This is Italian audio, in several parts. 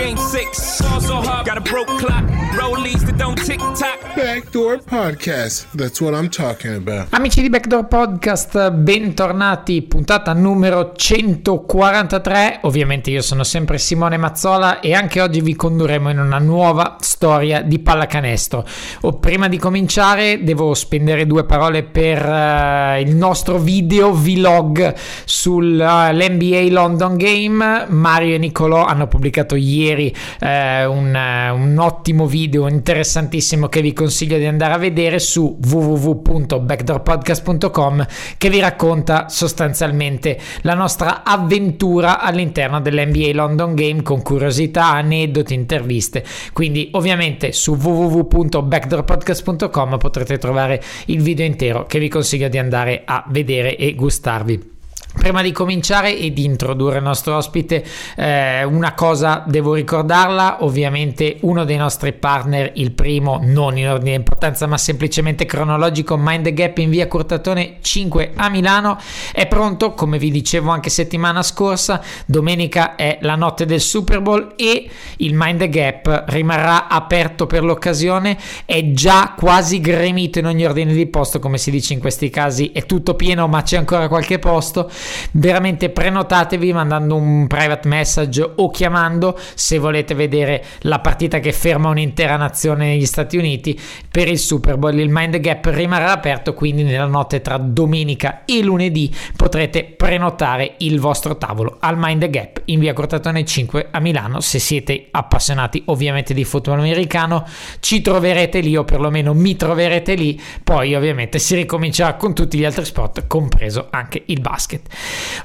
game six. Ball so hard, got a broke clock. Rollies that don't tick tock. Backdoor Podcast. That's what I'm talking about. Amici di Backdoor Podcast, bentornati, puntata numero 143. Ovviamente io sono sempre Simone Mazzola e anche oggi vi condurremo in una nuova storia di pallacanestro. O prima di cominciare devo spendere due parole per eh, il nostro video vlog sull'NBA London Game. Mario e Nicolò hanno pubblicato ieri eh, un, eh, un ottimo video interessantissimo che vi consiglio di andare a vedere su www.backdoorpodcast.com che vi racconta sostanzialmente la nostra avventura all'interno dell'NBA London Game con curiosità, aneddoti, interviste. Quindi ovviamente su www.backdoorpodcast.com potrete trovare il video intero che vi consiglio di andare a vedere e gustarvi. Prima di cominciare e di introdurre il nostro ospite, eh, una cosa devo ricordarla, ovviamente uno dei nostri partner, il primo, non in ordine di importanza ma semplicemente cronologico, Mind the Gap in via Curtatone 5 a Milano, è pronto, come vi dicevo anche settimana scorsa, domenica è la notte del Super Bowl e il Mind the Gap rimarrà aperto per l'occasione, è già quasi gremito in ogni ordine di posto, come si dice in questi casi, è tutto pieno ma c'è ancora qualche posto veramente prenotatevi mandando un private message o chiamando se volete vedere la partita che ferma un'intera nazione negli Stati Uniti per il Super Bowl. Il Mind Gap rimarrà aperto quindi nella notte tra domenica e lunedì potrete prenotare il vostro tavolo al Mind Gap in via Cortatone 5 a Milano. Se siete appassionati ovviamente di football americano ci troverete lì o perlomeno mi troverete lì. Poi ovviamente si ricomincerà con tutti gli altri sport compreso anche il basket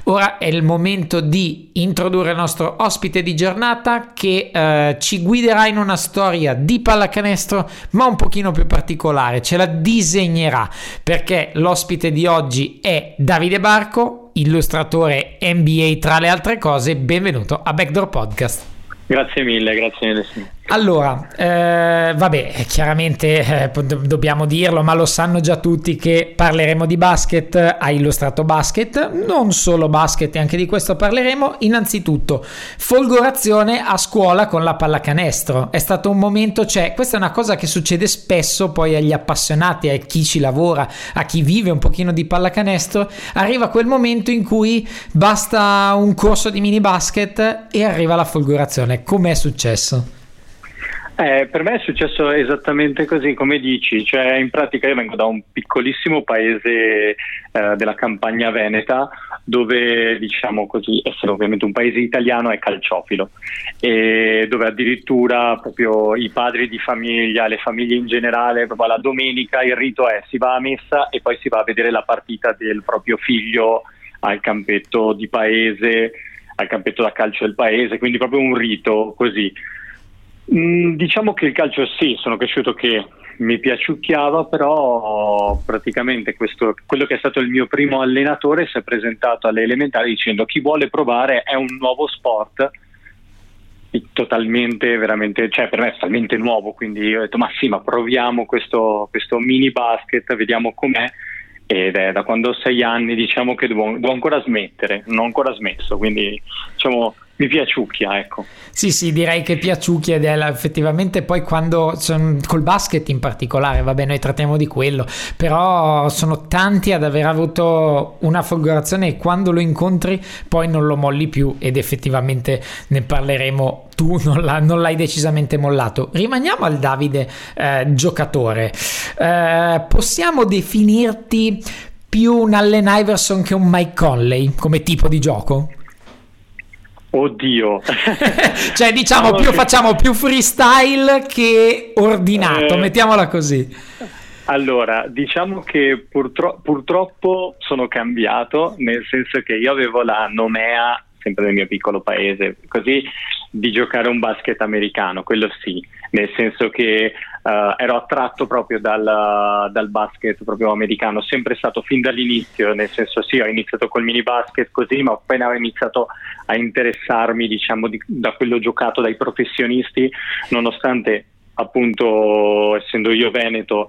Ora è il momento di introdurre il nostro ospite di giornata che eh, ci guiderà in una storia di pallacanestro ma un pochino più particolare, ce la disegnerà perché l'ospite di oggi è Davide Barco, illustratore NBA tra le altre cose, benvenuto a Backdoor Podcast. Grazie mille, grazie mille. Allora, eh, vabbè, chiaramente eh, dobbiamo dirlo, ma lo sanno già tutti che parleremo di basket, ha illustrato basket, non solo basket, anche di questo parleremo. Innanzitutto, folgorazione a scuola con la pallacanestro. È stato un momento, cioè, questa è una cosa che succede spesso poi agli appassionati, a chi ci lavora, a chi vive un pochino di pallacanestro, arriva quel momento in cui basta un corso di mini basket e arriva la folgorazione. Com'è successo? Eh, per me è successo esattamente così come dici, cioè in pratica io vengo da un piccolissimo paese eh, della campagna veneta dove diciamo così, essere ovviamente un paese italiano è calciofilo e dove addirittura proprio i padri di famiglia, le famiglie in generale, proprio la domenica il rito è si va a messa e poi si va a vedere la partita del proprio figlio al campetto di paese, al campetto da calcio del paese, quindi proprio un rito così. Mm, diciamo che il calcio sì, sono cresciuto che mi piaciucchiava, però praticamente questo, quello che è stato il mio primo allenatore si è presentato alle elementari dicendo chi vuole provare è un nuovo sport. Totalmente, veramente, cioè per me è talmente nuovo, quindi ho detto ma sì, ma proviamo questo, questo mini basket, vediamo com'è. Ed è da quando ho sei anni diciamo che devo, devo ancora smettere, non ho ancora smesso, quindi diciamo mi piaciucchia, ecco. Sì, sì, direi che piaciucchia ed è effettivamente poi quando son, col basket in particolare, vabbè, noi trattiamo di quello, però sono tanti ad aver avuto una folgorazione e quando lo incontri poi non lo molli più ed effettivamente ne parleremo tu non, l'ha, non, l'hai decisamente mollato. Rimaniamo al Davide eh, giocatore. Eh, possiamo definirti più un Allen Iverson che un Mike Conley come tipo di gioco? Oddio. cioè, diciamo, più, facciamo più freestyle che ordinato, eh, mettiamola così. Allora, diciamo che purtro- purtroppo sono cambiato, nel senso che io avevo la nomea, sempre nel mio piccolo paese, così, di giocare un basket americano, quello sì, nel senso che uh, ero attratto proprio dal, dal, basket proprio americano, sempre stato fin dall'inizio, nel senso sì, ho iniziato col mini basket così, ma appena ho iniziato a interessarmi, diciamo, di, da quello giocato dai professionisti, nonostante appunto essendo io veneto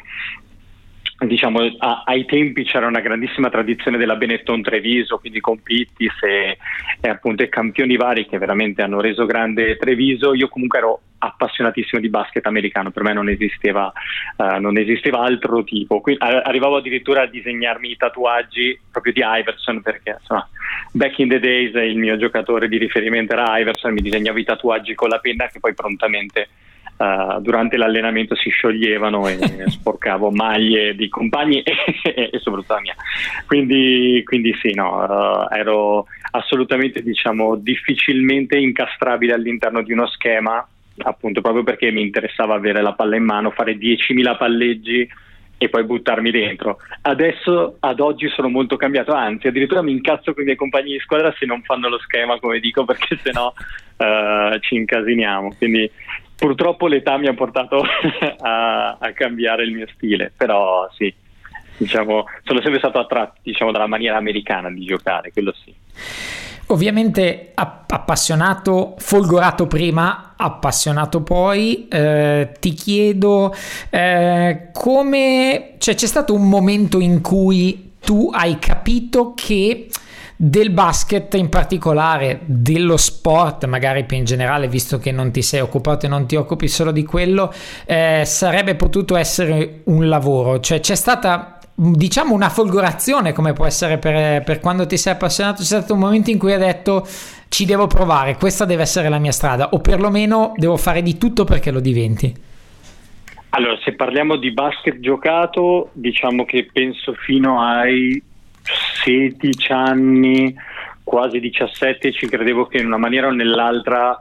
diciamo, a, ai tempi c'era una grandissima tradizione della Benetton Treviso, quindi con Pittis e, e appunto i campioni vari che veramente hanno reso grande Treviso. Io comunque ero appassionatissimo di basket americano, per me non esisteva, uh, non esisteva altro tipo. Quindi, arrivavo addirittura a disegnarmi i tatuaggi proprio di Iverson perché insomma, back in the days il mio giocatore di riferimento era Iverson, mi disegnavo i tatuaggi con la penna che poi prontamente uh, durante l'allenamento si scioglievano e sporcavo maglie di compagni e, e, soprattutto la mia. Quindi, quindi sì, no, uh, ero assolutamente diciamo, difficilmente incastrabile all'interno di uno schema, appunto proprio perché mi interessava avere la palla in mano, fare 10.000 palleggi e poi buttarmi dentro. Adesso ad oggi sono molto cambiato, anzi addirittura mi incazzo con i miei compagni di squadra se non fanno lo schema come dico perché sennò uh, ci incasiniamo. Quindi purtroppo l'età mi ha portato a, a, cambiare il mio stile, però sì, diciamo, sono sempre stato attratto diciamo, dalla maniera americana di giocare, quello sì. Ovviamente appassionato, folgorato prima, appassionato poi, eh, ti chiedo eh, come, cioè c'è stato un momento in cui tu hai capito che del basket in particolare, dello sport magari più in generale, visto che non ti sei occupato e non ti occupi solo di quello, eh, sarebbe potuto essere un lavoro, cioè c'è stata diciamo una folgorazione come può essere per, per quando ti sei appassionato, c'è stato un momento in cui hai detto ci devo provare, questa deve essere la mia strada o perlomeno devo fare di tutto perché lo diventi. Allora, se parliamo di basket giocato, diciamo che penso fino ai 16 anni, quasi 17, ci credevo che in una maniera o nell'altra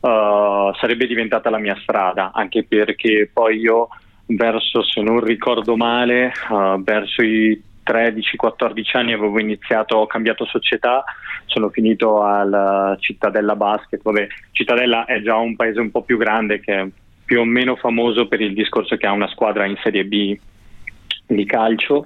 uh, sarebbe diventata la mia strada, anche perché poi io verso, se non ricordo male, uh, verso i 13-14 anni avevo iniziato, ho cambiato società, sono finito alla Cittadella Basket, vabbè, Cittadella è già un paese un po' più grande che è più o meno famoso per il discorso che ha una squadra in Serie B di calcio.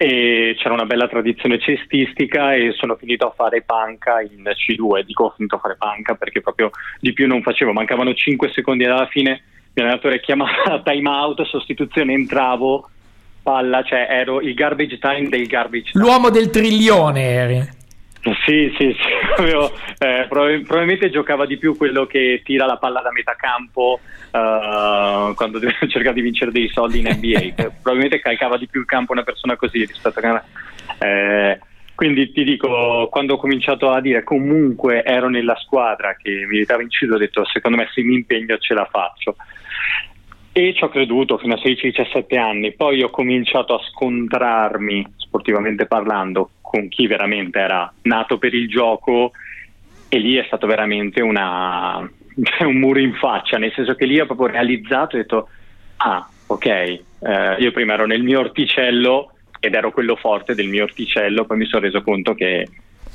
E c'era una bella tradizione cestistica e sono finito a fare panca in C2, dico ho finito a fare panca perché proprio di più non facevo, mancavano 5 secondi alla fine, il allenatore chiamava time out, sostituzione, entravo, palla, cioè ero il garbage time del garbage time. L'uomo del trilione eri. Sì, sì, sì. Avevo, eh, probabilmente giocava di più quello che tira la palla da metà campo uh, quando cerca di vincere dei soldi in NBA. probabilmente calcava di più il campo una persona così rispetto a me. Eh, quindi ti dico, quando ho cominciato a dire comunque ero nella squadra che militava in Cile, ho detto secondo me se mi impegno ce la faccio. E ci ho creduto fino a 16-17 anni, poi ho cominciato a scontrarmi, sportivamente parlando, con chi veramente era nato per il gioco. E lì è stato veramente una, un muro in faccia, nel senso che lì ho proprio realizzato e detto, ah ok, eh, io prima ero nel mio orticello ed ero quello forte del mio orticello, poi mi sono reso conto che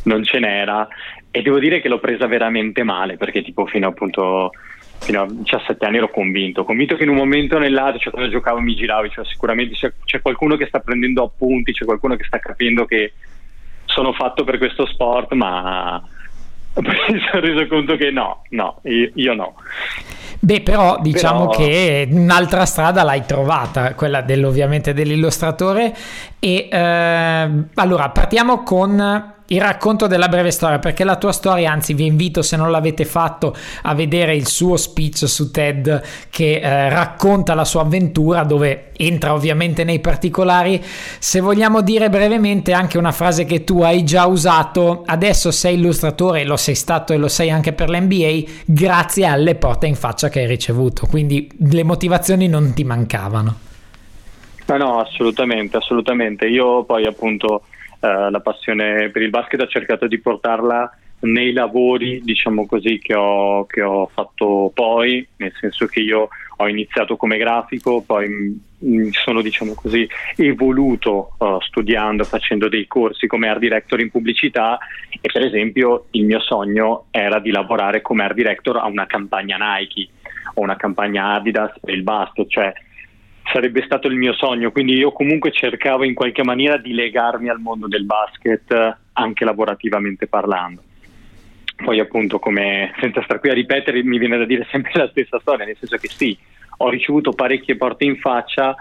non ce n'era. E devo dire che l'ho presa veramente male perché tipo fino appunto fino a 17 anni ero convinto, convinto che in un momento o nell'altro, cioè quando giocavo mi giravo, cioè sicuramente c'è, c'è, qualcuno che sta prendendo appunti, c'è qualcuno che sta capendo che sono fatto per questo sport, ma mi sono reso conto che no, no, io, io no. Beh, però diciamo però... che un'altra strada l'hai trovata, quella del, ovviamente dell'illustratore. E eh, allora partiamo con il racconto della breve storia, perché la tua storia, anzi vi invito se non l'avete fatto a vedere il suo speech su TED che eh, racconta la sua avventura, dove entra ovviamente nei particolari. Se vogliamo dire brevemente anche una frase che tu hai già usato, adesso sei illustratore, lo sei stato e lo sei anche per l'NBA, grazie alle porte in faccia che hai ricevuto, quindi le motivazioni non ti mancavano. No, no, assolutamente, assolutamente. Io poi appunto eh, la passione per il basket ho cercato di portarla nei lavori, diciamo così, che ho, che ho, fatto poi, nel senso che io ho iniziato come grafico, poi mi sono diciamo così evoluto uh, studiando, facendo dei corsi come art director in pubblicità e per esempio il mio sogno era di lavorare come art director a una campagna Nike o una campagna Adidas per il basket, cioè sarebbe stato il mio sogno, quindi io comunque cercavo in qualche maniera di legarmi al mondo del basket anche lavorativamente parlando. Poi appunto come senza star qui a ripetere mi viene da dire sempre la stessa storia, nel senso che sì, ho ricevuto parecchie porte in faccia,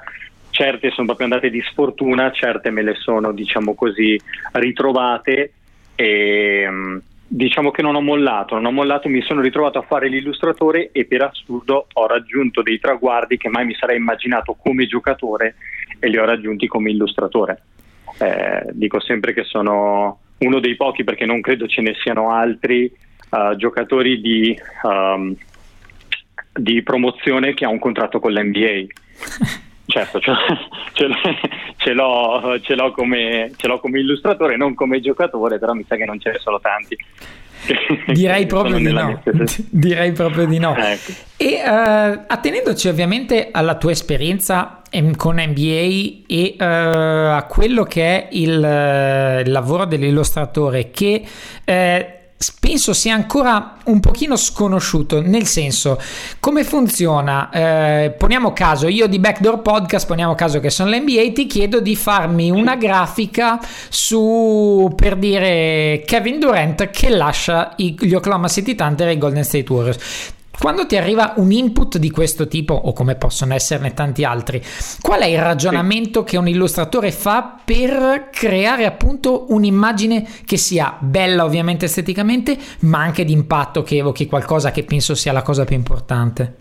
certe sono proprio andate di sfortuna, certe me le sono diciamo così ritrovate e diciamo che non ho mollato, non ho mollato, mi sono ritrovato a fare l'illustratore e per assurdo ho raggiunto dei traguardi che mai mi sarei immaginato come giocatore e li ho raggiunti come illustratore. Eh, dico sempre che sono uno dei pochi perché non credo ce ne siano altri uh, giocatori di, um, di promozione che ha un contratto con l'NBA. certo, ce, ce, ce, l'ho, ce, l'ho come, ce l'ho come illustratore, non come giocatore, però mi sa che non ce ne sono tanti. Direi proprio di no. Direi proprio di no. Ecco. E uh, attenendoci ovviamente alla tua esperienza con NBA e uh, a quello che è il, uh, il lavoro dell'illustratore, che penso sia ancora un pochino sconosciuto, nel senso, come funziona? Eh, poniamo caso, io di Backdoor Podcast, poniamo caso che sono l'NBA, ti chiedo di farmi una grafica su, per dire, Kevin Durant che lascia gli Oklahoma City Thunder e i Golden State Warriors quando ti arriva un input di questo tipo, o come possono esserne tanti altri, qual è il ragionamento sì. che un illustratore fa per creare appunto un'immagine che sia bella ovviamente esteticamente, ma anche di impatto che evochi qualcosa che penso sia la cosa più importante?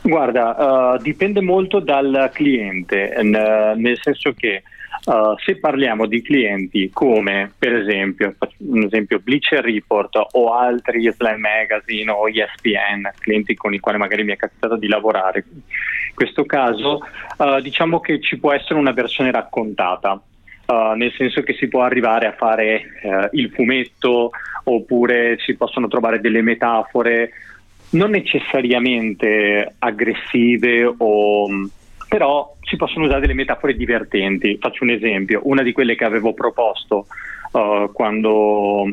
Guarda, uh, dipende molto dal cliente, nel senso che Uh, se parliamo di clienti come per esempio, un esempio Bleacher Report o altri Slam Magazine o ESPN, clienti con i quali magari mi è capitato di lavorare, in questo caso uh, diciamo che ci può essere una versione raccontata. Uh, nel senso che si può arrivare a fare il fumetto oppure si possono trovare delle metafore non necessariamente aggressive o però si possono usare delle metafore divertenti. Faccio un esempio, una di quelle che avevo proposto uh, quando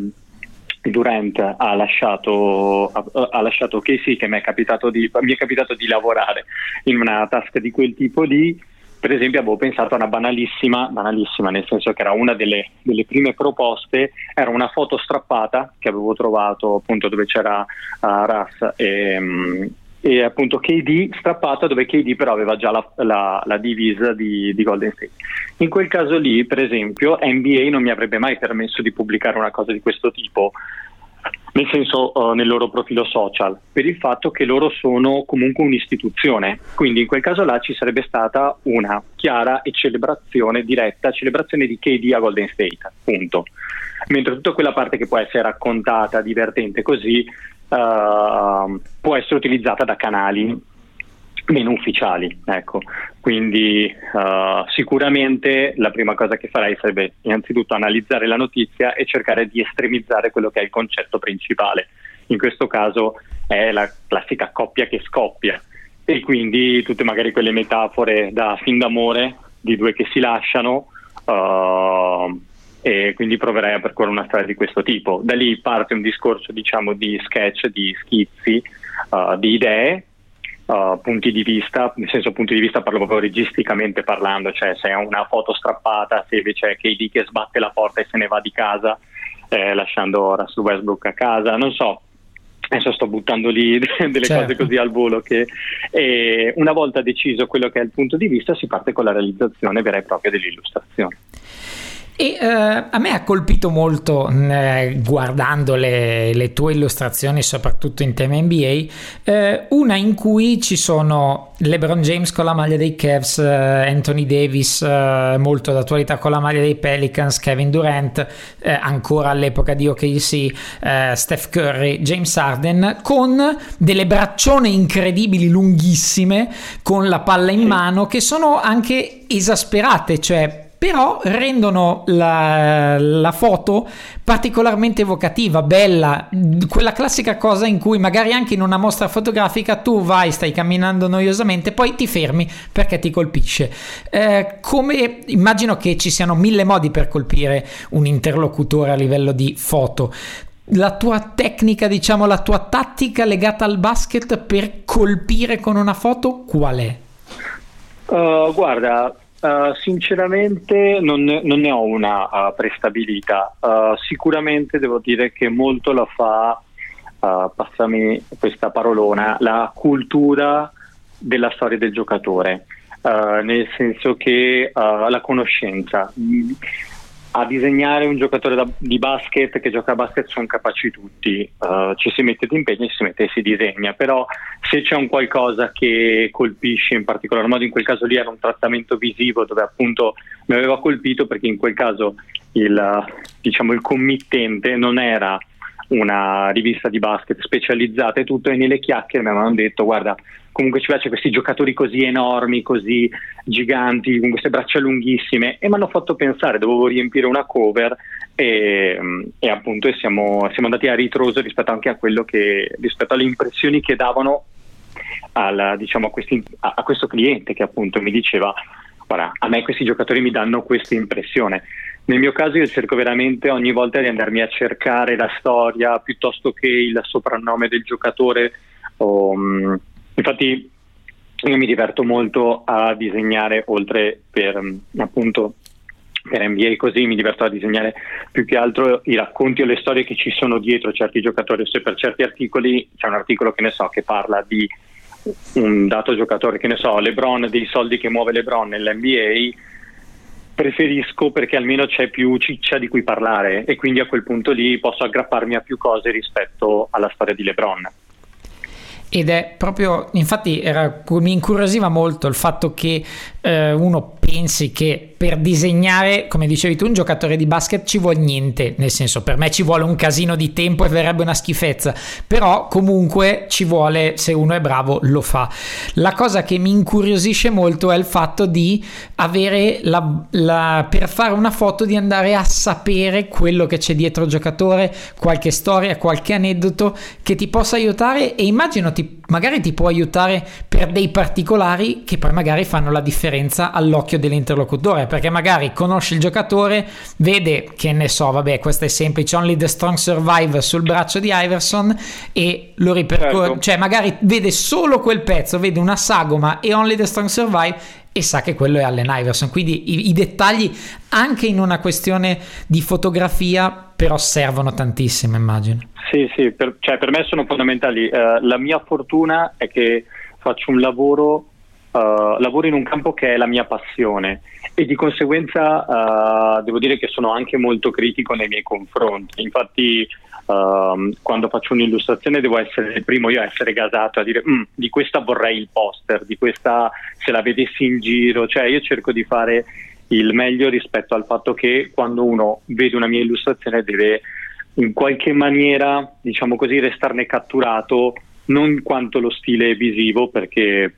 Durant ha lasciato, ha, ha lasciato Casey, che mi è, capitato di, mi è capitato di lavorare in una task di quel tipo lì, per esempio avevo pensato a una banalissima, banalissima nel senso che era una delle, delle, prime proposte, era una foto strappata che avevo trovato appunto dove c'era uh, Russ e, um, e appunto KD strappata dove KD però aveva già la, la, la divisa di, di, Golden State. In quel caso lì, per esempio, NBA non mi avrebbe mai permesso di pubblicare una cosa di questo tipo, nel senso uh, nel loro profilo social, per il fatto che loro sono comunque un'istituzione. Quindi in quel caso là ci sarebbe stata una chiara e celebrazione diretta, celebrazione di KD a Golden State, punto. Mentre tutta quella parte che può essere raccontata, divertente così, uh, può essere utilizzata da canali meno ufficiali. Ecco. Quindi uh, sicuramente la prima cosa che farei sarebbe innanzitutto analizzare la notizia e cercare di estremizzare quello che è il concetto principale. In questo caso è la classica coppia che scoppia e quindi tutte magari quelle metafore da fin d'amore di due che si lasciano. Uh, e quindi proverei a percorrere una strada di questo tipo. Da lì parte un discorso diciamo di sketch, di schizzi, uh, di idee, uh, punti di vista, nel senso punti di vista parlo proprio registicamente parlando, cioè se è una foto strappata, se invece è KD che sbatte la porta e se ne va di casa, eh, lasciando Russell Westbrook a casa, non so, adesso sto buttando lì delle certo. cose così al volo che una volta deciso quello che è il punto di vista si parte con la realizzazione vera e propria dell'illustrazione. E eh, a me ha colpito molto eh, guardando le, le, tue illustrazioni, soprattutto in tema NBA, eh, una in cui ci sono LeBron James con la maglia dei Cavs, eh, Anthony Davis eh, molto d'attualità con la maglia dei Pelicans, Kevin Durant eh, ancora all'epoca di OKC, Steph Curry, James Harden con delle braccione incredibili lunghissime con la palla in mano che sono anche esasperate, cioè però rendono la, la foto particolarmente evocativa, bella, quella classica cosa in cui magari anche in una mostra fotografica tu vai, stai camminando noiosamente, poi ti fermi perché ti colpisce. Eh, come immagino che ci siano mille modi per colpire un interlocutore a livello di foto la tua tecnica, diciamo, la tua tattica legata al basket per colpire con una foto qual è? Uh, guarda, uh, sinceramente non ne, non ne, ho una uh, prestabilita. sicuramente devo dire che molto la fa, passami questa parolona, la cultura della storia del giocatore, nel senso che la conoscenza a disegnare un giocatore da, di basket che gioca a basket sono capaci tutti, uh, ci si mette d'impegno, ci si mette e si disegna, però se c'è un qualcosa che colpisce in particolar modo, in quel caso lì era un trattamento visivo dove appunto mi aveva colpito perché in quel caso il, diciamo, il committente non era una rivista di basket specializzata e tutto e nelle chiacchiere mi avevano detto guarda comunque ci piace questi giocatori così enormi, così giganti, con queste braccia lunghissime e mi hanno fatto pensare, dovevo riempire una cover e, e appunto siamo, siamo, andati a ritroso rispetto anche a quello che, rispetto alle impressioni che davano alla, diciamo, a, questi, a, a questo cliente che appunto mi diceva guarda, a me questi giocatori mi danno questa impressione. Nel mio caso io cerco veramente ogni volta di andarmi a cercare la storia piuttosto che il soprannome del giocatore. O, um, infatti io mi diverto molto a disegnare oltre per um, appunto per NBA così mi diverto a disegnare più che altro i racconti o le storie che ci sono dietro certi giocatori, se per certi articoli c'è un articolo che ne so che parla di un dato giocatore, che ne so, LeBron, dei soldi che muove LeBron nell'NBA, preferisco perché almeno c'è più ciccia di cui parlare e quindi a quel punto lì posso aggrapparmi a più cose rispetto alla storia di LeBron. Ed è proprio, infatti era, mi incuriosiva molto il fatto che eh, uno pensi che per disegnare, come dicevi tu, un giocatore di basket ci vuole niente, nel senso per me ci vuole un casino di tempo e verrebbe una schifezza, però comunque ci vuole, se uno è bravo lo fa. La cosa che mi incuriosisce molto è il fatto di avere la, la per fare una foto di andare a sapere quello che c'è dietro il giocatore, qualche storia, qualche aneddoto che ti possa aiutare e immagino ti, magari ti può aiutare per dei particolari che poi magari fanno la differenza all'occhio dell'interlocutore perché magari conosce il giocatore, vede che ne so, vabbè, questo è semplice, Only the Strong Survive sul braccio di Iverson e lo ripercorre, certo. cioè magari vede solo quel pezzo, vede una sagoma e Only the Strong Survive e sa che quello è Allen Iverson. Quindi i, i dettagli anche in una questione di fotografia però servono tantissimo, immagino. Sì, sì, per, cioè per me sono fondamentali. Uh, la mia fortuna è che faccio un lavoro Uh, lavoro in un campo che è la mia passione e di conseguenza uh, devo dire che sono anche molto critico nei miei confronti. Infatti, uh, quando faccio un'illustrazione, devo essere il primo io a essere gasato a dire mm, di questa vorrei il poster, di questa se la vedessi in giro. Cioè, io cerco di fare il meglio rispetto al fatto che quando uno vede una mia illustrazione deve in qualche maniera, diciamo così, restarne catturato non quanto lo stile visivo, perché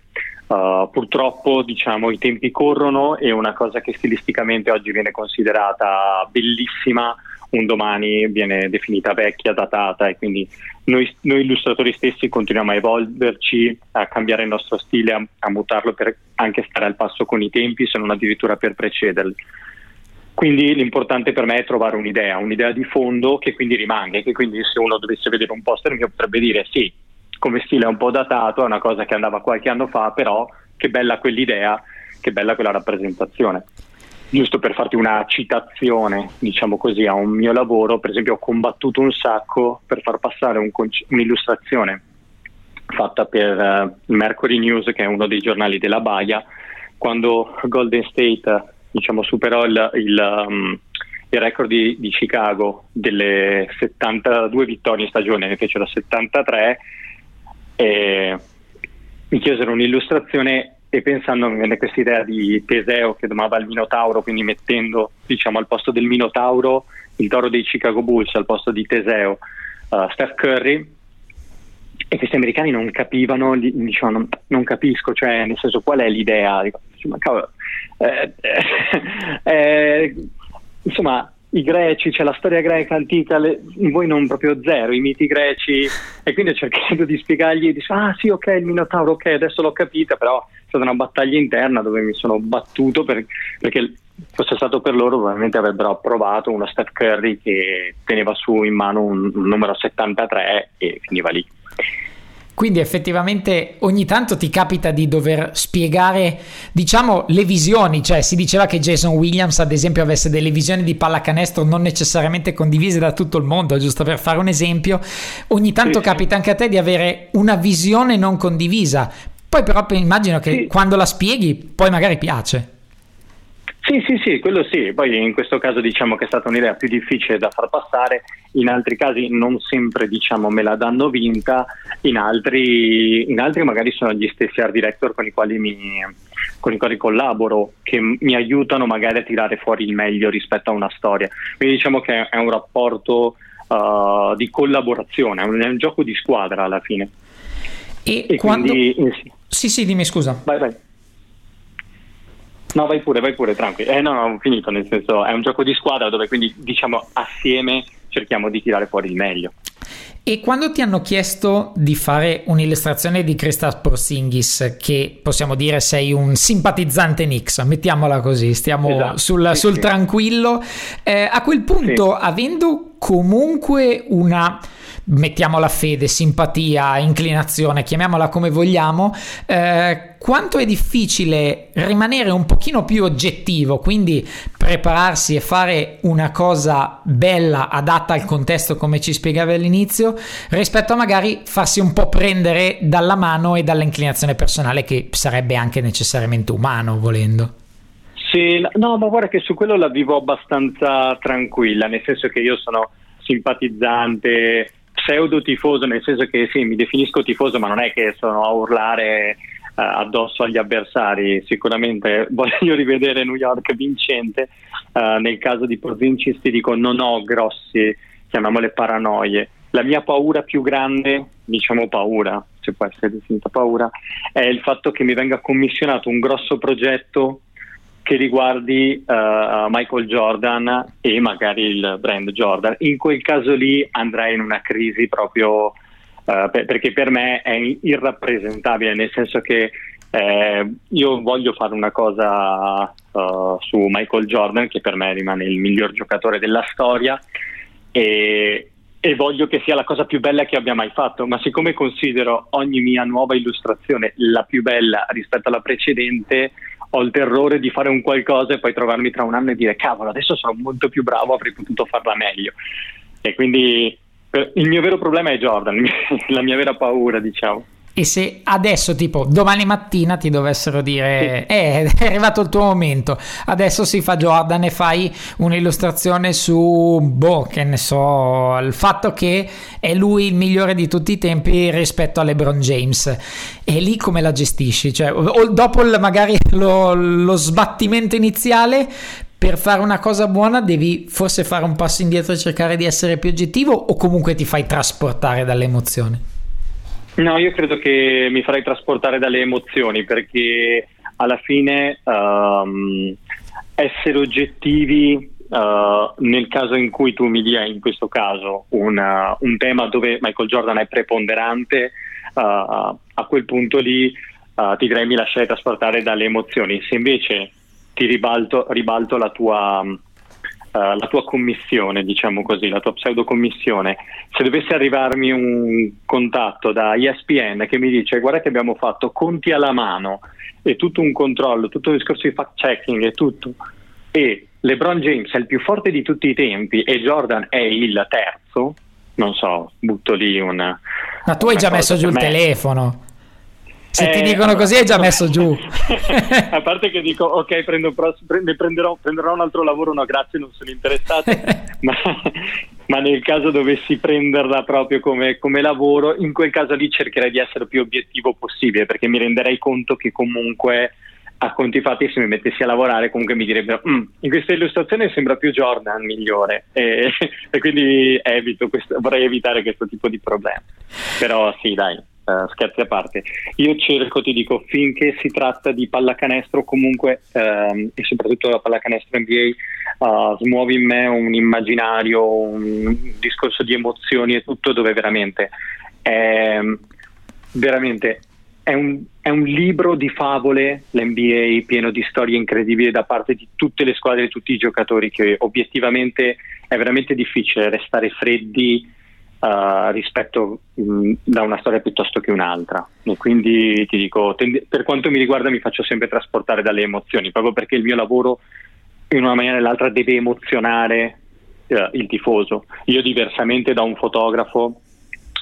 Uh, purtroppo diciamo, i tempi corrono e una cosa che stilisticamente oggi viene considerata bellissima un domani viene definita vecchia, datata e quindi noi, noi illustratori stessi continuiamo a evolverci, a cambiare il nostro stile, a, a, mutarlo per anche stare al passo con i tempi, se non addirittura per precederli. Quindi l'importante per me è trovare un'idea, un'idea di fondo che quindi rimanga che quindi se uno dovesse vedere un poster mio potrebbe dire sì, come stile un po' datato, è una cosa che andava qualche anno fa, però che bella quell'idea, che bella quella rappresentazione. Giusto per farti una citazione, diciamo così, a un mio lavoro, per esempio ho combattuto un sacco per far passare un conc- un'illustrazione fatta per uh, Mercury News, che è uno dei giornali della Baia, quando Golden State diciamo, superò il, il, um, il record di, di, Chicago delle 72 vittorie in stagione, ne fecero 73 e mi chiesero un'illustrazione e pensando a questa idea di Teseo che domava il Minotauro, quindi mettendo diciamo, al posto del Minotauro il toro dei Chicago Bulls, al posto di Teseo uh, Steph Curry, e questi americani non capivano, dicevano non, non, capisco, cioè nel senso qual è l'idea? Dico, ma cavolo, eh, eh, eh, insomma, i greci, c'è la storia greca antica, le, voi non proprio zero, i miti greci, e quindi ho cercato di spiegargli, dice, ah sì, ok, il Minotauro, ok, adesso l'ho capita, però è stata una battaglia interna dove mi sono battuto per, perché fosse stato per loro probabilmente avrebbero approvato uno Steph Curry che teneva su in mano un, un numero 73 e finiva lì. Quindi effettivamente ogni tanto ti capita di dover spiegare, diciamo, le visioni, cioè si diceva che Jason Williams ad esempio avesse delle visioni di pallacanestro non necessariamente condivise da tutto il mondo, giusto per fare un esempio, ogni tanto sì, capita anche a te di avere una visione non condivisa, poi però immagino che sì. quando la spieghi poi magari piace. Sì, sì, sì, quello sì. Poi in questo caso diciamo che è stata un'idea più difficile da far passare, in altri casi non sempre diciamo me la danno vinta, in altri, in altri magari sono gli stessi art director con i, quali mi, con i quali collaboro che mi aiutano magari a tirare fuori il meglio rispetto a una storia. Quindi diciamo che è un rapporto uh, di collaborazione, è un, è un, gioco di squadra alla fine. E, e quando... quindi... Eh, sì. sì, sì, dimmi scusa. Vai, vai. No, vai pure, vai pure, tranquillo. Eh no, no, ho finito, nel senso è un gioco di squadra dove quindi diciamo assieme cerchiamo di tirare fuori il meglio. E quando ti hanno chiesto di fare un'illustrazione di Kristaps Porzingis, che possiamo dire sei un simpatizzante Knicks, mettiamola così, stiamo esatto, sul, sì, sul sì. tranquillo, eh, a quel punto, sì. avendo comunque una mettiamola fede, simpatia, inclinazione, chiamiamola come vogliamo, eh, quanto è difficile rimanere un pochino più oggettivo, quindi prepararsi e fare una cosa bella, adatta al contesto come ci spiegavi all'inizio, rispetto a magari farsi un po' prendere dalla mano e dall'inclinazione personale che sarebbe anche necessariamente umano volendo. Sì, no, ma guarda che su quello la vivo abbastanza tranquilla, nel senso che io sono simpatizzante, pseudo tifoso, nel senso che sì, mi definisco tifoso, ma non è che sono a urlare uh, addosso agli avversari. Sicuramente voglio rivedere New York vincente. Uh, nel caso di Provinci's ti dico non ho grossi, chiamiamole paranoie. La mia paura più grande, diciamo paura, se può essere definita paura, è il fatto che mi venga commissionato un grosso progetto che riguardi uh, Michael Jordan e magari il brand Jordan. In quel caso lì andrei in una crisi proprio uh, per, perché per me è irrappresentabile, nel senso che eh, io voglio fare una cosa uh, su Michael Jordan, che per me rimane il miglior giocatore della storia, e, e voglio che sia la cosa più bella che abbia mai fatto, ma siccome considero ogni mia nuova illustrazione la più bella rispetto alla precedente, ho il terrore di fare un qualcosa e poi trovarmi tra un anno e dire cavolo, adesso sono molto più bravo, avrei potuto farla meglio. E quindi il mio vero problema è Jordan, la mia vera paura, diciamo. E se adesso, tipo domani mattina, ti dovessero dire: eh, è arrivato il tuo momento, adesso si fa Jordan e fai un'illustrazione su, boh, che ne so, il fatto che è lui il migliore di tutti i tempi rispetto a LeBron James. E lì come la gestisci? Cioè, dopo il, magari lo, lo sbattimento iniziale, per fare una cosa buona devi forse fare un passo indietro e cercare di essere più oggettivo o comunque ti fai trasportare dalle emozioni? No, io credo che mi farei trasportare dalle emozioni perché alla fine um, essere oggettivi Uh, nel caso in cui tu mi dia in questo caso una, un tema dove Michael Jordan è preponderante, uh, a quel punto lì uh, ti direi mi lasciare trasportare dalle emozioni. Se invece ti ribalto, ribalto la tua eh, la tua commissione, diciamo così, la tua pseudo commissione, se dovesse arrivarmi un contatto da ESPN che mi dice guarda che abbiamo fatto conti alla mano e tutto un controllo, tutto il discorso di fact checking e tutto, e LeBron James è il più forte di tutti i tempi e Jordan è il terzo, non so, butto lì una... Ma tu hai già messo giù il me. telefono. Se eh, ti dicono così hai già messo giù. a parte che dico, ok, prendo, prenderò, prenderò, un altro lavoro, no grazie, non sono interessato, ma, ma, nel caso dovessi prenderla proprio come, come, lavoro, in quel caso lì cercherei di essere più obiettivo possibile, perché mi renderei conto che comunque a conti fatti se mi mettessi a lavorare comunque mi direbbero mm, in questa illustrazione sembra più Jordan migliore. E, e quindi evito questo, vorrei evitare questo tipo di problema però sì dai uh, scherzi a parte, io cerco, ti dico, finché si tratta di pallacanestro comunque, uh, e soprattutto la pallacanestro NBA, uh, smuovi in me un immaginario, un discorso di emozioni e tutto dove veramente è, veramente è un, è un, libro di favole, l'NBA, pieno di storie incredibili da parte di tutte le squadre e tutti i giocatori, che obiettivamente è veramente difficile restare freddi uh, rispetto mh, da una storia piuttosto che un'altra. E quindi ti dico, tende- per quanto mi riguarda mi faccio sempre trasportare dalle emozioni, proprio perché il mio lavoro in una maniera o nell'altra deve emozionare uh, il tifoso. Io diversamente da un fotografo,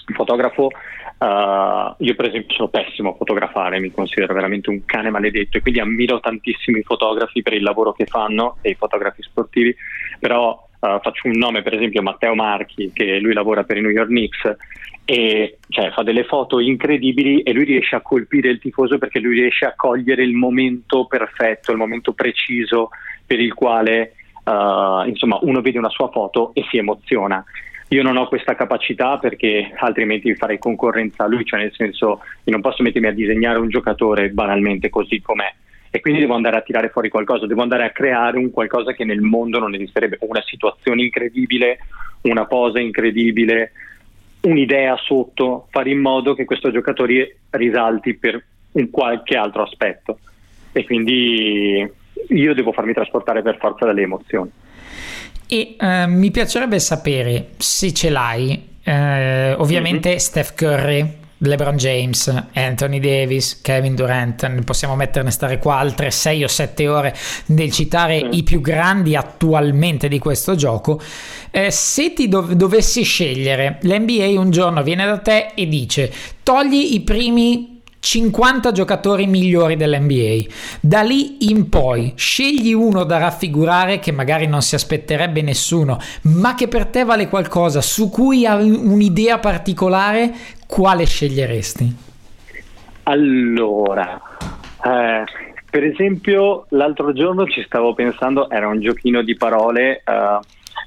un fotografo Uh, io per esempio sono pessimo a fotografare, mi considero veramente un cane maledetto e quindi ammiro tantissimi fotografi per il lavoro che fanno e i fotografi sportivi, però uh, faccio un nome per esempio Matteo Marchi che lui lavora per i New York Knicks e cioè, fa delle foto incredibili e lui riesce a colpire il tifoso perché lui riesce a cogliere il momento perfetto, il momento preciso per il quale uh, insomma uno vede una sua foto e si emoziona. Io non ho questa capacità perché altrimenti farei concorrenza a lui, cioè nel senso io non posso mettermi a disegnare un giocatore banalmente così com'è e quindi devo andare a tirare fuori qualcosa, devo andare a creare un qualcosa che nel mondo non esisterebbe, una situazione incredibile, una posa incredibile, un'idea sotto, fare in modo che questo giocatore risalti per un qualche altro aspetto e quindi io devo farmi trasportare per forza dalle emozioni. E uh, mi piacerebbe sapere se ce l'hai, uh, ovviamente mm-hmm. Steph Curry, LeBron James, Anthony Davis, Kevin Durant, possiamo metterne stare qua altre 6 o 7 ore nel citare i più grandi attualmente di questo gioco. Eh, se ti dov- dovessi scegliere, l'NBA un giorno viene da te e dice togli i primi 50 giocatori migliori dell'NBA. Da lì in poi scegli uno da raffigurare che magari non si aspetterebbe nessuno, ma che per te vale qualcosa, su cui hai un'idea particolare, quale sceglieresti? Allora, eh, per esempio, l'altro giorno ci stavo pensando, era un giochino di parole. Eh,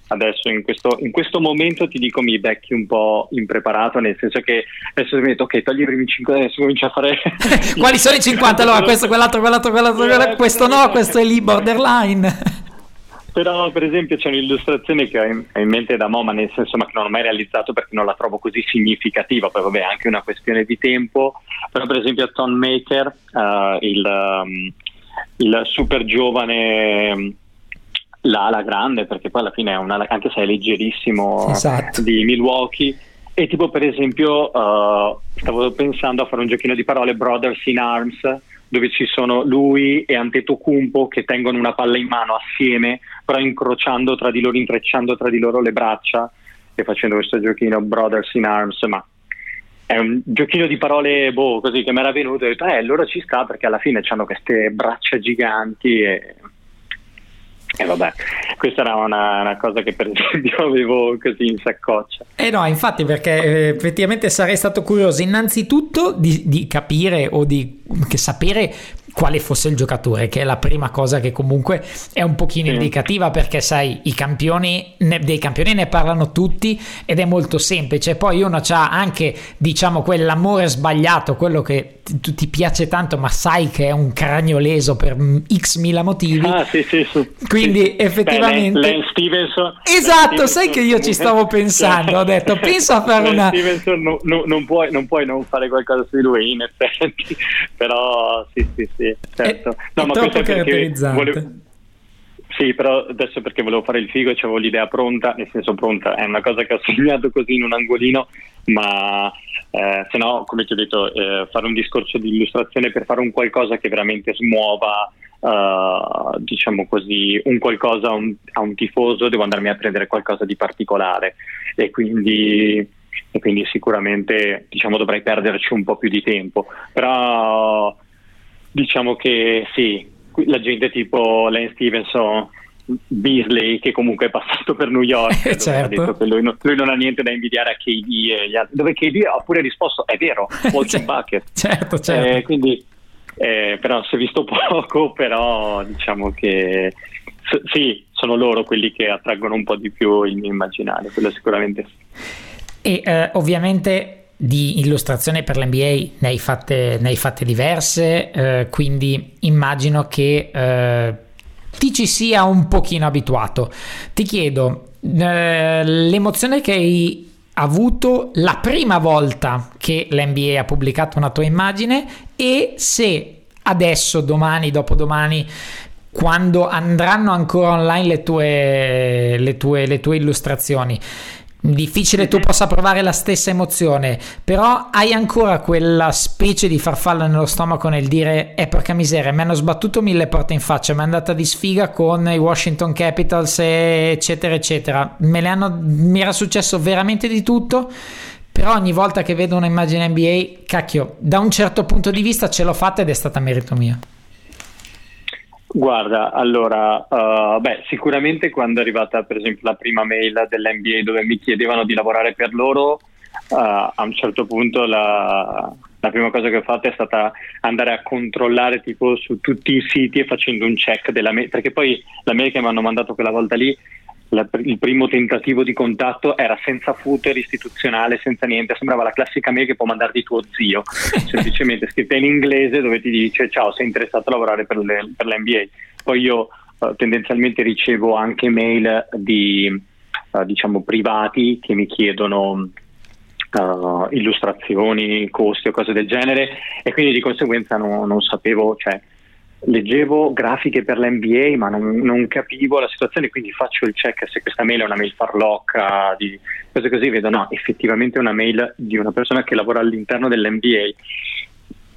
adesso in questo, in questo, momento ti dico mi becchi un po' impreparato, nel senso che adesso mi detto ok, togli i primi 5, adesso comincio a fare... Quali sono i 50? Allora, questo, quell'altro, quell'altro, quell'altro, quell'altro questo no, questo è lì borderline. Però per esempio c'è un'illustrazione che ho in, ho in mente da Moma, nel senso ma che non ho mai realizzato perché non la trovo così significativa, poi vabbè è anche una questione di tempo, però per esempio Tom Maker, uh, il, um, il super giovane l'ala grande, perché poi alla fine è un'ala, anche se è leggerissimo, esatto. di Milwaukee. E tipo per esempio uh, stavo pensando a fare un giochino di parole Brothers in Arms, dove ci sono lui e Antetokounmpo che tengono una palla in mano assieme, però incrociando tra di loro, intrecciando tra di loro le braccia e facendo questo giochino Brothers in Arms, ma è un giochino di parole boh, così che mi era venuto e ho detto eh allora ci sta perché alla fine hanno queste braccia giganti e e vabbè, questa era una, una, cosa che per esempio avevo così in saccoccia. Eh no, infatti perché eh, effettivamente sarei stato curioso innanzitutto di, di capire o di sapere quale fosse il giocatore, che è la prima cosa che comunque è un pochino sì. indicativa perché sai, i campioni ne, dei campioni ne parlano tutti ed è molto semplice. Poi uno ha anche, diciamo, quell'amore sbagliato, quello che ti, ti piace tanto, ma sai che è un cranio leso per x mila motivi. Ah, sì, sì, sì. Quindi effettivamente... Beh, Len Stevenson... Esatto, Len sai che io ci stavo pensando, ho detto, penso a fare Len una... Stevenson no, no, non, puoi, non puoi non fare qualcosa su di lui, in effetti, però sì, sì, sì certo. È, no, è ma troppo caratterizzante. Volevo... Sì, però adesso perché volevo fare il figo e avevo l'idea pronta, nel senso pronta, è una cosa che ho segnato così in un angolino, ma eh, se no, come ti ho detto, eh, fare un discorso di illustrazione per fare un qualcosa che veramente smuova, eh, diciamo così, un qualcosa a un, a un, tifoso, devo andarmi a prendere qualcosa di particolare e quindi, e quindi sicuramente diciamo, dovrei perderci un po' più di tempo, però diciamo che sì, la gente tipo Lane Stevenson, Beasley, che comunque è passato per New York, eh, certo. ha detto che lui, no, lui, non ha niente da invidiare a KD e gli altri, dove KD ha pure risposto, è vero, Walking Bucket. certo, certo. Eh, quindi, eh, però si è visto poco, però diciamo che s- sì, sono loro quelli che attraggono un po' di più il mio immaginario, quello sicuramente sì. E eh, ovviamente di illustrazione per l'NBA ne hai fatte, ne hai fatte diverse, eh, quindi immagino che eh, ti ci sia un pochino abituato. Ti chiedo, eh, l'emozione che hai avuto la prima volta che l'NBA ha pubblicato una tua immagine e se adesso, domani, dopodomani, quando andranno ancora online le tue, le tue, le tue illustrazioni, difficile tu possa provare la stessa emozione, però hai ancora quella specie di farfalla nello stomaco nel dire è eh, porca miseria, mi hanno sbattuto mille porte in faccia, mi è andata di sfiga con i Washington Capitals eccetera eccetera, me le hanno, mi era successo veramente di tutto, però ogni volta che vedo un'immagine NBA, cacchio, da un certo punto di vista ce l'ho fatta ed è stata merito mio. Guarda, allora, uh, beh, sicuramente quando è arrivata per esempio la prima mail dell'NBA dove mi chiedevano di lavorare per loro, uh, a un certo punto la, la, prima cosa che ho fatto è stata andare a controllare tipo su tutti i siti e facendo un check della mail, perché poi la mail che mi hanno mandato quella volta lì la, il primo tentativo di contatto era senza footer istituzionale, senza niente, sembrava la classica mail che può mandarti tuo zio, semplicemente scritta in inglese dove ti dice ciao, sei interessato a lavorare per, le, per l'NBA. Poi io uh, tendenzialmente ricevo anche mail di uh, diciamo privati che mi chiedono uh, illustrazioni, costi o cose del genere e quindi di conseguenza no, non sapevo, cioè leggevo grafiche per l'NBA ma non, non, capivo la situazione quindi faccio il check se questa mail è una mail farlocca di cose così vedo no effettivamente è una mail di una persona che lavora all'interno dell'NBA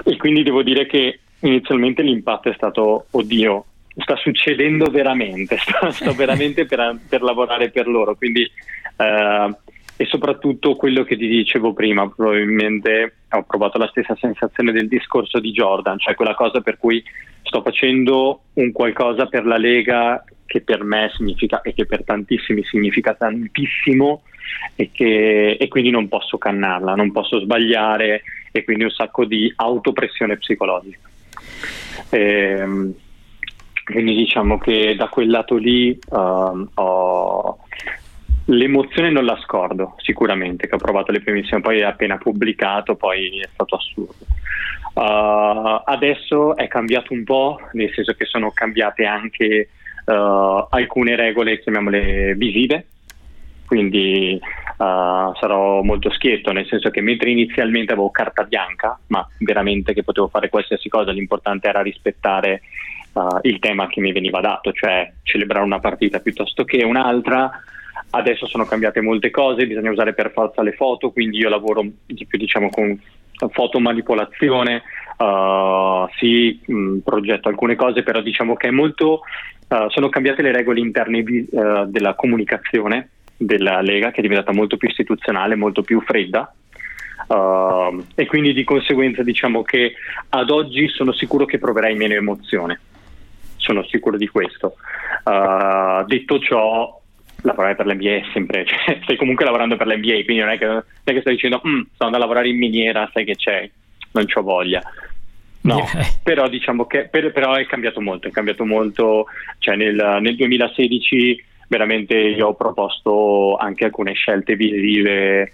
e quindi devo dire che inizialmente l'impatto è stato oddio sta succedendo veramente sto, sto veramente per, per, lavorare per loro quindi eh, e soprattutto quello che ti dicevo prima, probabilmente ho provato la stessa sensazione del discorso di Jordan, cioè quella cosa per cui sto facendo un qualcosa per la Lega che per me significa e che per tantissimi significa tantissimo e, che, e quindi non posso cannarla, non posso sbagliare e quindi un sacco di autopressione psicologica. E, ehm, quindi diciamo che da quel lato lì uh, ho, L'emozione non la scordo, sicuramente, che ho provato le primissime, poi è appena pubblicato, poi è stato assurdo. Uh, adesso è cambiato un po', nel senso che sono cambiate anche uh, alcune regole, chiamiamole visive, quindi uh, sarò molto schietto, nel senso che mentre inizialmente avevo carta bianca, ma veramente che potevo fare qualsiasi cosa, l'importante era rispettare il tema che mi veniva dato, cioè celebrare una partita piuttosto che un'altra Adesso sono cambiate molte cose, bisogna usare per forza le foto, quindi io lavoro di più diciamo, con fotomanipolazione, uh, sì, mh, progetto alcune cose, però diciamo che è molto, uh, sono cambiate le regole interne uh, della comunicazione della Lega, che è diventata molto più istituzionale, molto più fredda. Uh, e quindi di conseguenza diciamo che ad oggi sono sicuro che proverai meno emozione, sono sicuro di questo. Uh, detto ciò, lavorare per l'NBA è sempre, cioè, stai comunque lavorando per l'NBA, quindi non è che, non è che stai dicendo mm, sto andando a lavorare in miniera, sai che c'è, non c'ho voglia. No, yeah. però diciamo che per, però è cambiato molto, è cambiato molto, cioè nel, nel 2016 veramente io ho proposto anche alcune scelte visive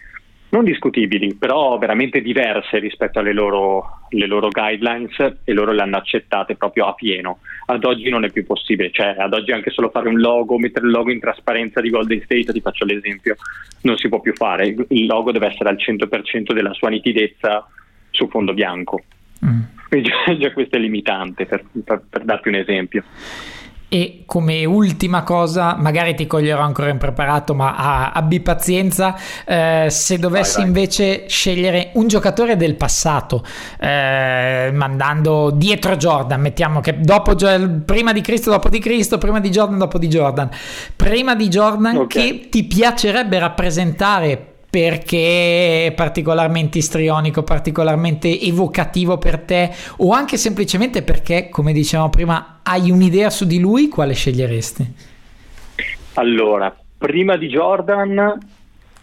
non discutibili, però veramente diverse rispetto alle loro, loro, guidelines e loro le hanno accettate proprio a pieno. Ad oggi non è più possibile, cioè ad oggi anche solo fare un logo, mettere il logo in trasparenza di Golden State, ti faccio l'esempio, non si può più fare. Il logo deve essere al 100% della sua nitidezza su fondo bianco. Mm. Quindi già questo è limitante per, per, per darti un esempio. E come ultima cosa, magari ti coglierò ancora impreparato, ma abbi pazienza. Eh, se dovessi vai, vai. invece scegliere un giocatore del passato, eh, mandando dietro Jordan, mettiamo che dopo, prima di Cristo, dopo di Cristo, prima di Jordan, dopo di Jordan, prima di Jordan, okay. che ti piacerebbe rappresentare perché è particolarmente istrionico, particolarmente evocativo per te o anche semplicemente perché, come dicevamo prima, hai un'idea su di lui, quale sceglieresti? Allora, prima di Jordan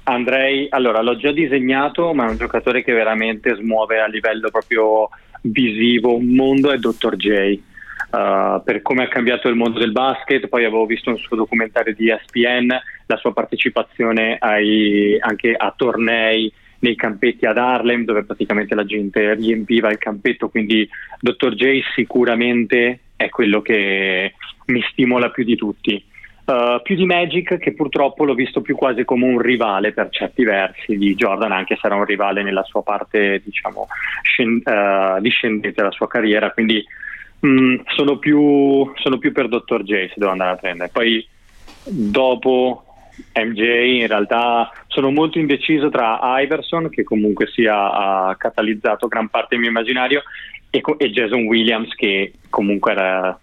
andrei, allora l'ho già disegnato, ma è un giocatore che veramente smuove a livello proprio visivo un mondo, è Dr. J. Uh, per come ha cambiato il mondo del basket, poi avevo visto un suo documentario di ESPN, la sua partecipazione ai, anche a tornei nei campetti ad Harlem dove praticamente la gente riempiva il campetto, quindi Dr. J sicuramente è quello che mi stimola più di tutti. Uh, più di Magic che purtroppo l'ho visto più quasi come un rivale per certi versi di Jordan anche se era un rivale nella sua parte diciamo scend- uh, discendente della sua carriera quindi mh, sono, più, sono più per Dr. J se devo andare a prendere poi dopo MJ in realtà sono molto indeciso tra Iverson che comunque sia ha catalizzato gran parte del mio immaginario e, e Jason Williams che comunque era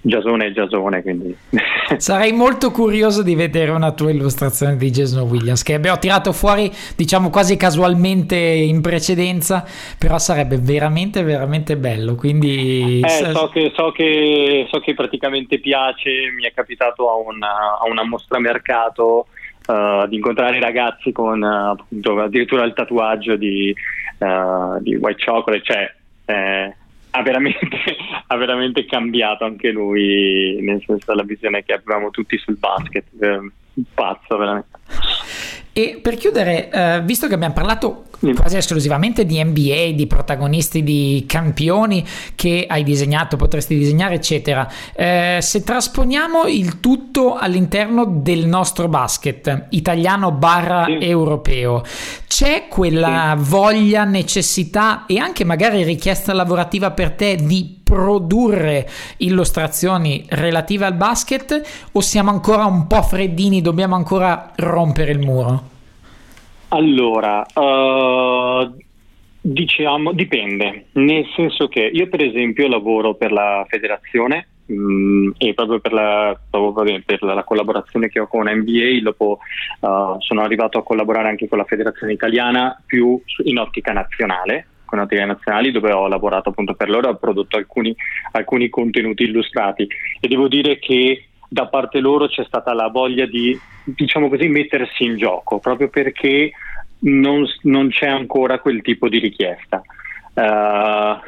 Giasone è Giasone, quindi. Sarei molto curioso di vedere una tua illustrazione di Jason Williams, che abbiamo tirato fuori, diciamo quasi casualmente in precedenza, però sarebbe veramente, veramente bello. Quindi... Eh, so, che, so, che, so che praticamente piace, mi è capitato a una, a una mostra mercato. Uh, di incontrare ragazzi con uh, appunto, addirittura il tatuaggio di, uh, di White Chocolate, cioè eh, ha veramente, ha veramente cambiato anche lui, nel senso della visione che avevamo tutti sul basket. Un pazzo, veramente. E per chiudere, eh, visto che abbiamo parlato quasi esclusivamente di NBA, di protagonisti, di campioni che hai disegnato, potresti disegnare, eccetera, eh, se trasponiamo il tutto all'interno del nostro basket italiano barra europeo, c'è quella voglia, necessità e anche magari richiesta lavorativa per te di produrre illustrazioni relative al basket o siamo ancora un po' freddini, dobbiamo ancora rompere il muro? Allora, uh, diciamo, dipende, nel senso che io per esempio lavoro per la federazione mh, mm, e proprio per la, proprio per la, collaborazione che ho con NBA, dopo uh, sono arrivato a collaborare anche con la federazione italiana più in ottica nazionale, con ottica nazionali dove ho lavorato appunto per loro, ho prodotto alcuni, alcuni contenuti illustrati e devo dire che da parte loro c'è stata la voglia di, diciamo così, mettersi in gioco, proprio perché non, non c'è ancora quel tipo di richiesta. Uh,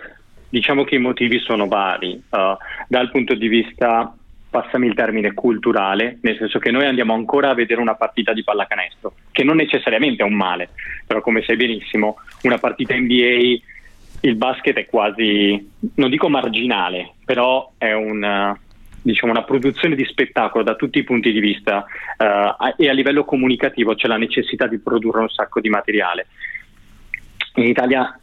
diciamo che i motivi sono vari, uh, dal punto di vista, passami il termine, culturale, nel senso che noi andiamo ancora a vedere una partita di pallacanestro, che non necessariamente è un male, però come sai benissimo, una partita NBA, il basket è quasi, non dico marginale, però è un diciamo, una produzione di spettacolo da tutti i punti di vista uh, e a livello comunicativo c'è la necessità di produrre un sacco di materiale. In Italia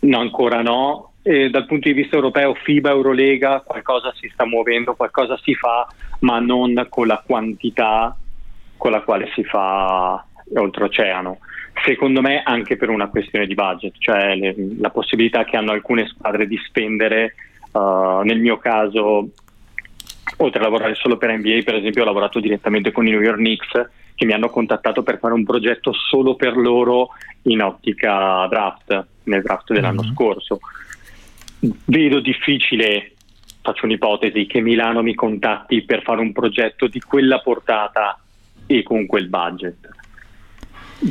no, ancora no, e dal punto di vista europeo FIBA, Eurolega, qualcosa si sta muovendo, qualcosa si fa, ma non con la quantità con la quale si fa oltreoceano. Secondo me anche per una questione di budget, cioè le, la possibilità che hanno alcune squadre di spendere, uh, nel mio caso oltre a lavorare solo per NBA, per esempio, ho lavorato direttamente con i New York Knicks che mi hanno contattato per fare un progetto solo per loro in ottica draft, nel draft dell'anno mm-hmm. scorso. Vedo difficile, faccio un'ipotesi, che Milano mi contatti per fare un progetto di quella portata e con quel budget.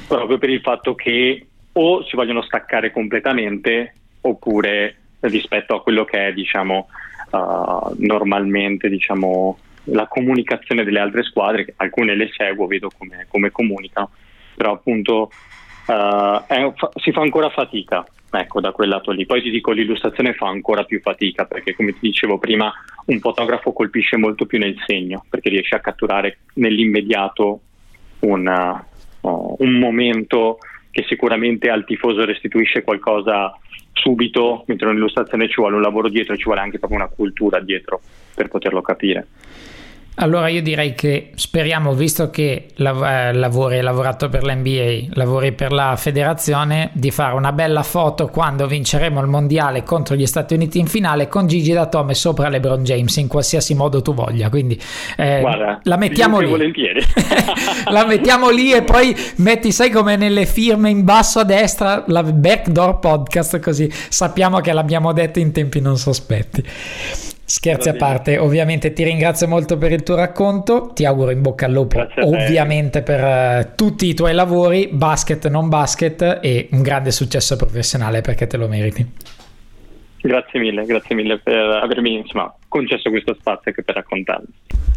Proprio per il fatto che o si vogliono staccare completamente oppure rispetto a quello che è, diciamo, uh, normalmente diciamo, la comunicazione delle altre squadre, alcune le seguo, vedo come, come comunicano, però appunto uh, è, fa, si fa ancora fatica ecco, da quel lato lì. Poi ti dico, l'illustrazione fa ancora più fatica perché, come ti dicevo prima, un fotografo colpisce molto più nel segno perché riesce a catturare nell'immediato un, uh, un momento che sicuramente al tifoso restituisce qualcosa subito, mentre un'illustrazione ci vuole un lavoro dietro, ci vuole anche proprio una cultura dietro per poterlo capire. Allora io direi che speriamo, visto che lav- eh, lavori, hai lavorato per l'NBA, lavori per la federazione, di fare una bella foto quando vinceremo il mondiale contro gli Stati Uniti in finale con Gigi Datome sopra LeBron James in qualsiasi modo tu voglia. Quindi eh, Guarda, la mettiamo lì. Volentieri. la mettiamo lì e poi metti, sai come nelle firme in basso a destra, la backdoor podcast, così sappiamo che l'abbiamo detto in tempi non sospetti. Scherzi a parte, ovviamente ti ringrazio molto per il tuo racconto, ti auguro in bocca al lupo ovviamente per uh, tutti i tuoi lavori, basket, non basket e un grande successo professionale perché te lo meriti. Grazie mille, grazie mille per avermi insomma, concesso questo spazio anche per raccontarvi.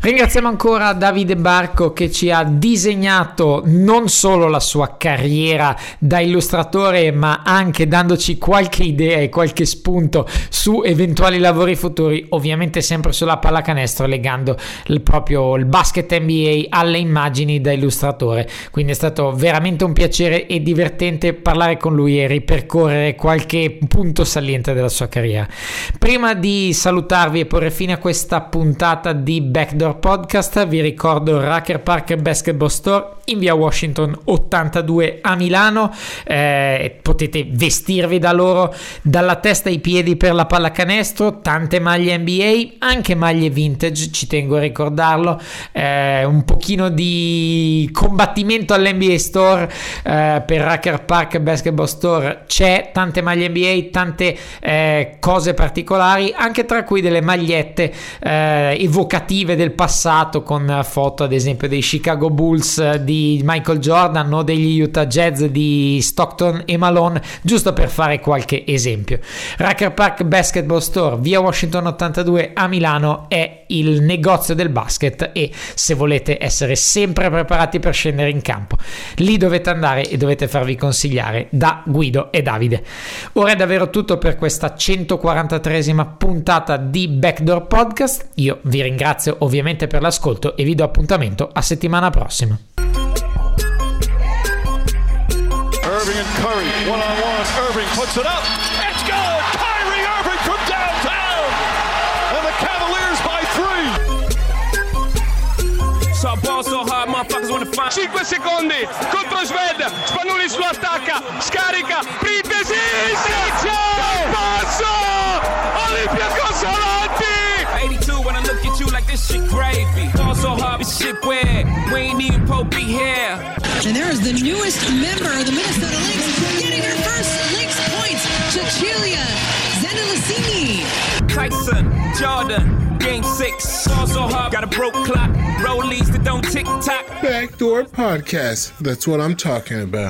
Ringraziamo ancora Davide Barco che ci ha disegnato non solo la sua carriera da illustratore, ma anche dandoci qualche idea e qualche spunto su eventuali lavori futuri, ovviamente sempre sulla pallacanestro, legando il proprio il basket NBA alle immagini da illustratore. Quindi è stato veramente un piacere e divertente parlare con lui e ripercorrere qualche punto saliente della sua carriera. Prima di salutarvi e porre fine a questa puntata di Backdoor Podcast, vi ricordo Racker Park Basketball Store in via Washington 82 a Milano. Eh, potete vestirvi da loro dalla testa ai piedi per la pallacanestro, tante maglie NBA, anche maglie vintage, ci tengo a ricordarlo. Eh, un pochino di combattimento all'NBA Store eh, per Racker Park Basketball Store c'è, tante maglie NBA, tante eh, cose particolari, anche tra cui delle magliette eh, evocative del passato con foto ad esempio dei Chicago Bulls di Michael Jordan o degli Utah Jazz di Stockton e Malone giusto per fare qualche esempio. Racker Park Basketball Store via Washington 82 a Milano è il negozio del basket e se volete essere sempre preparati per scendere in campo lì dovete andare e dovete farvi consigliare da Guido e Davide. Ora è davvero tutto per questa 143esima puntata di Backdoor Podcast io vi ringrazio ovviamente per l'ascolto e vi do appuntamento a settimana prossima. Irving and Curry, one on one. Irving puts it up. It's good. Kyrie Irving from downtown. And the Cavaliers by three. So I ball so hard, motherfuckers wanna find. 5 secondi contro Sved, Spanulis lo attacca, scarica, Printesi, this shit gravy. Ball so hard, this shit weird. We ain't even Pope be here. And there is the newest member of the Minnesota Lynx getting her first Lynx points, Cecilia Zendelicini. Tyson, Jordan, game six. Ball so hard, got a broke clock. Rollies that don't tick tock. Backdoor Podcast. That's what I'm talking about.